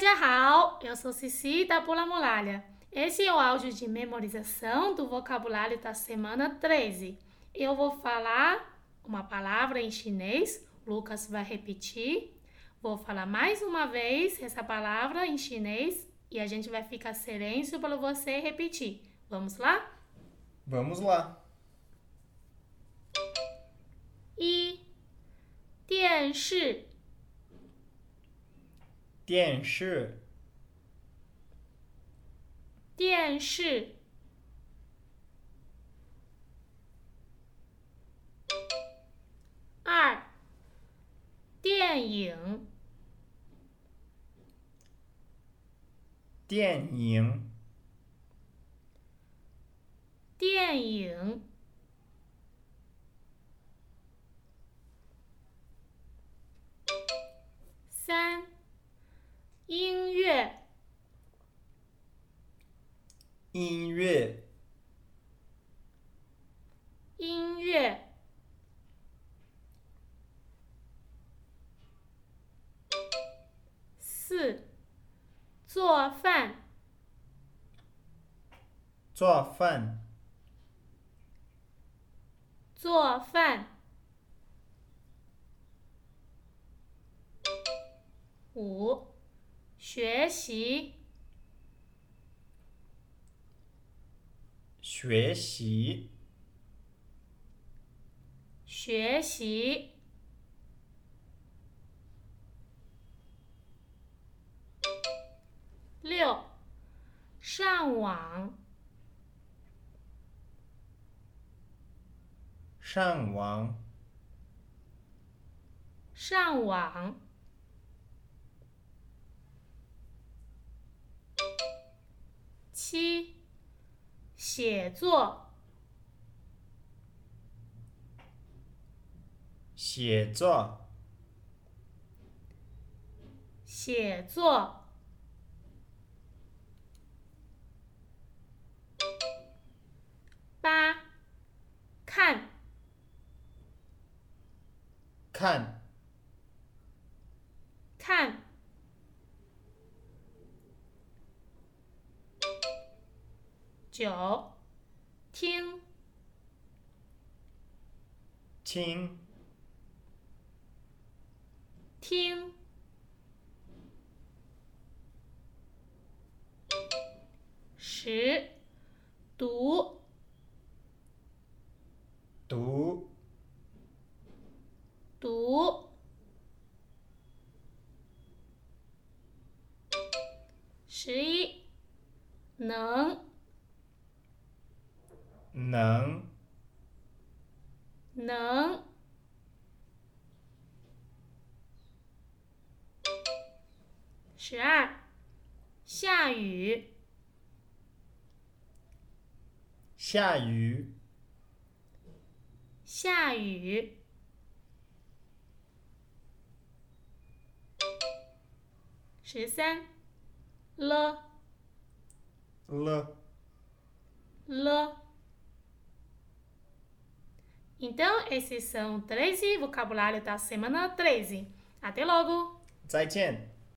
家好, eu sou Cici da Pula Muralha. Esse é o áudio de memorização do vocabulário da semana 13. Eu vou falar uma palavra em chinês, Lucas vai repetir. Vou falar mais uma vez essa palavra em chinês e a gente vai ficar silêncio para você repetir. Vamos lá? Vamos lá. 一，电视， 电视，电视。二，电影，电影，电影。音乐，音乐。四，做饭，做饭，做饭。五，学习，学习，学习。六，上网，上网，上网。写作，写作，写作。八，看，看，看。九，听，听，听。十，读，读，读。十一，能，能，能。十二，下雨，下雨，下雨。十三，了，了。了。Então, esses são 13 vocabulário da semana 13. Até logo! 再见。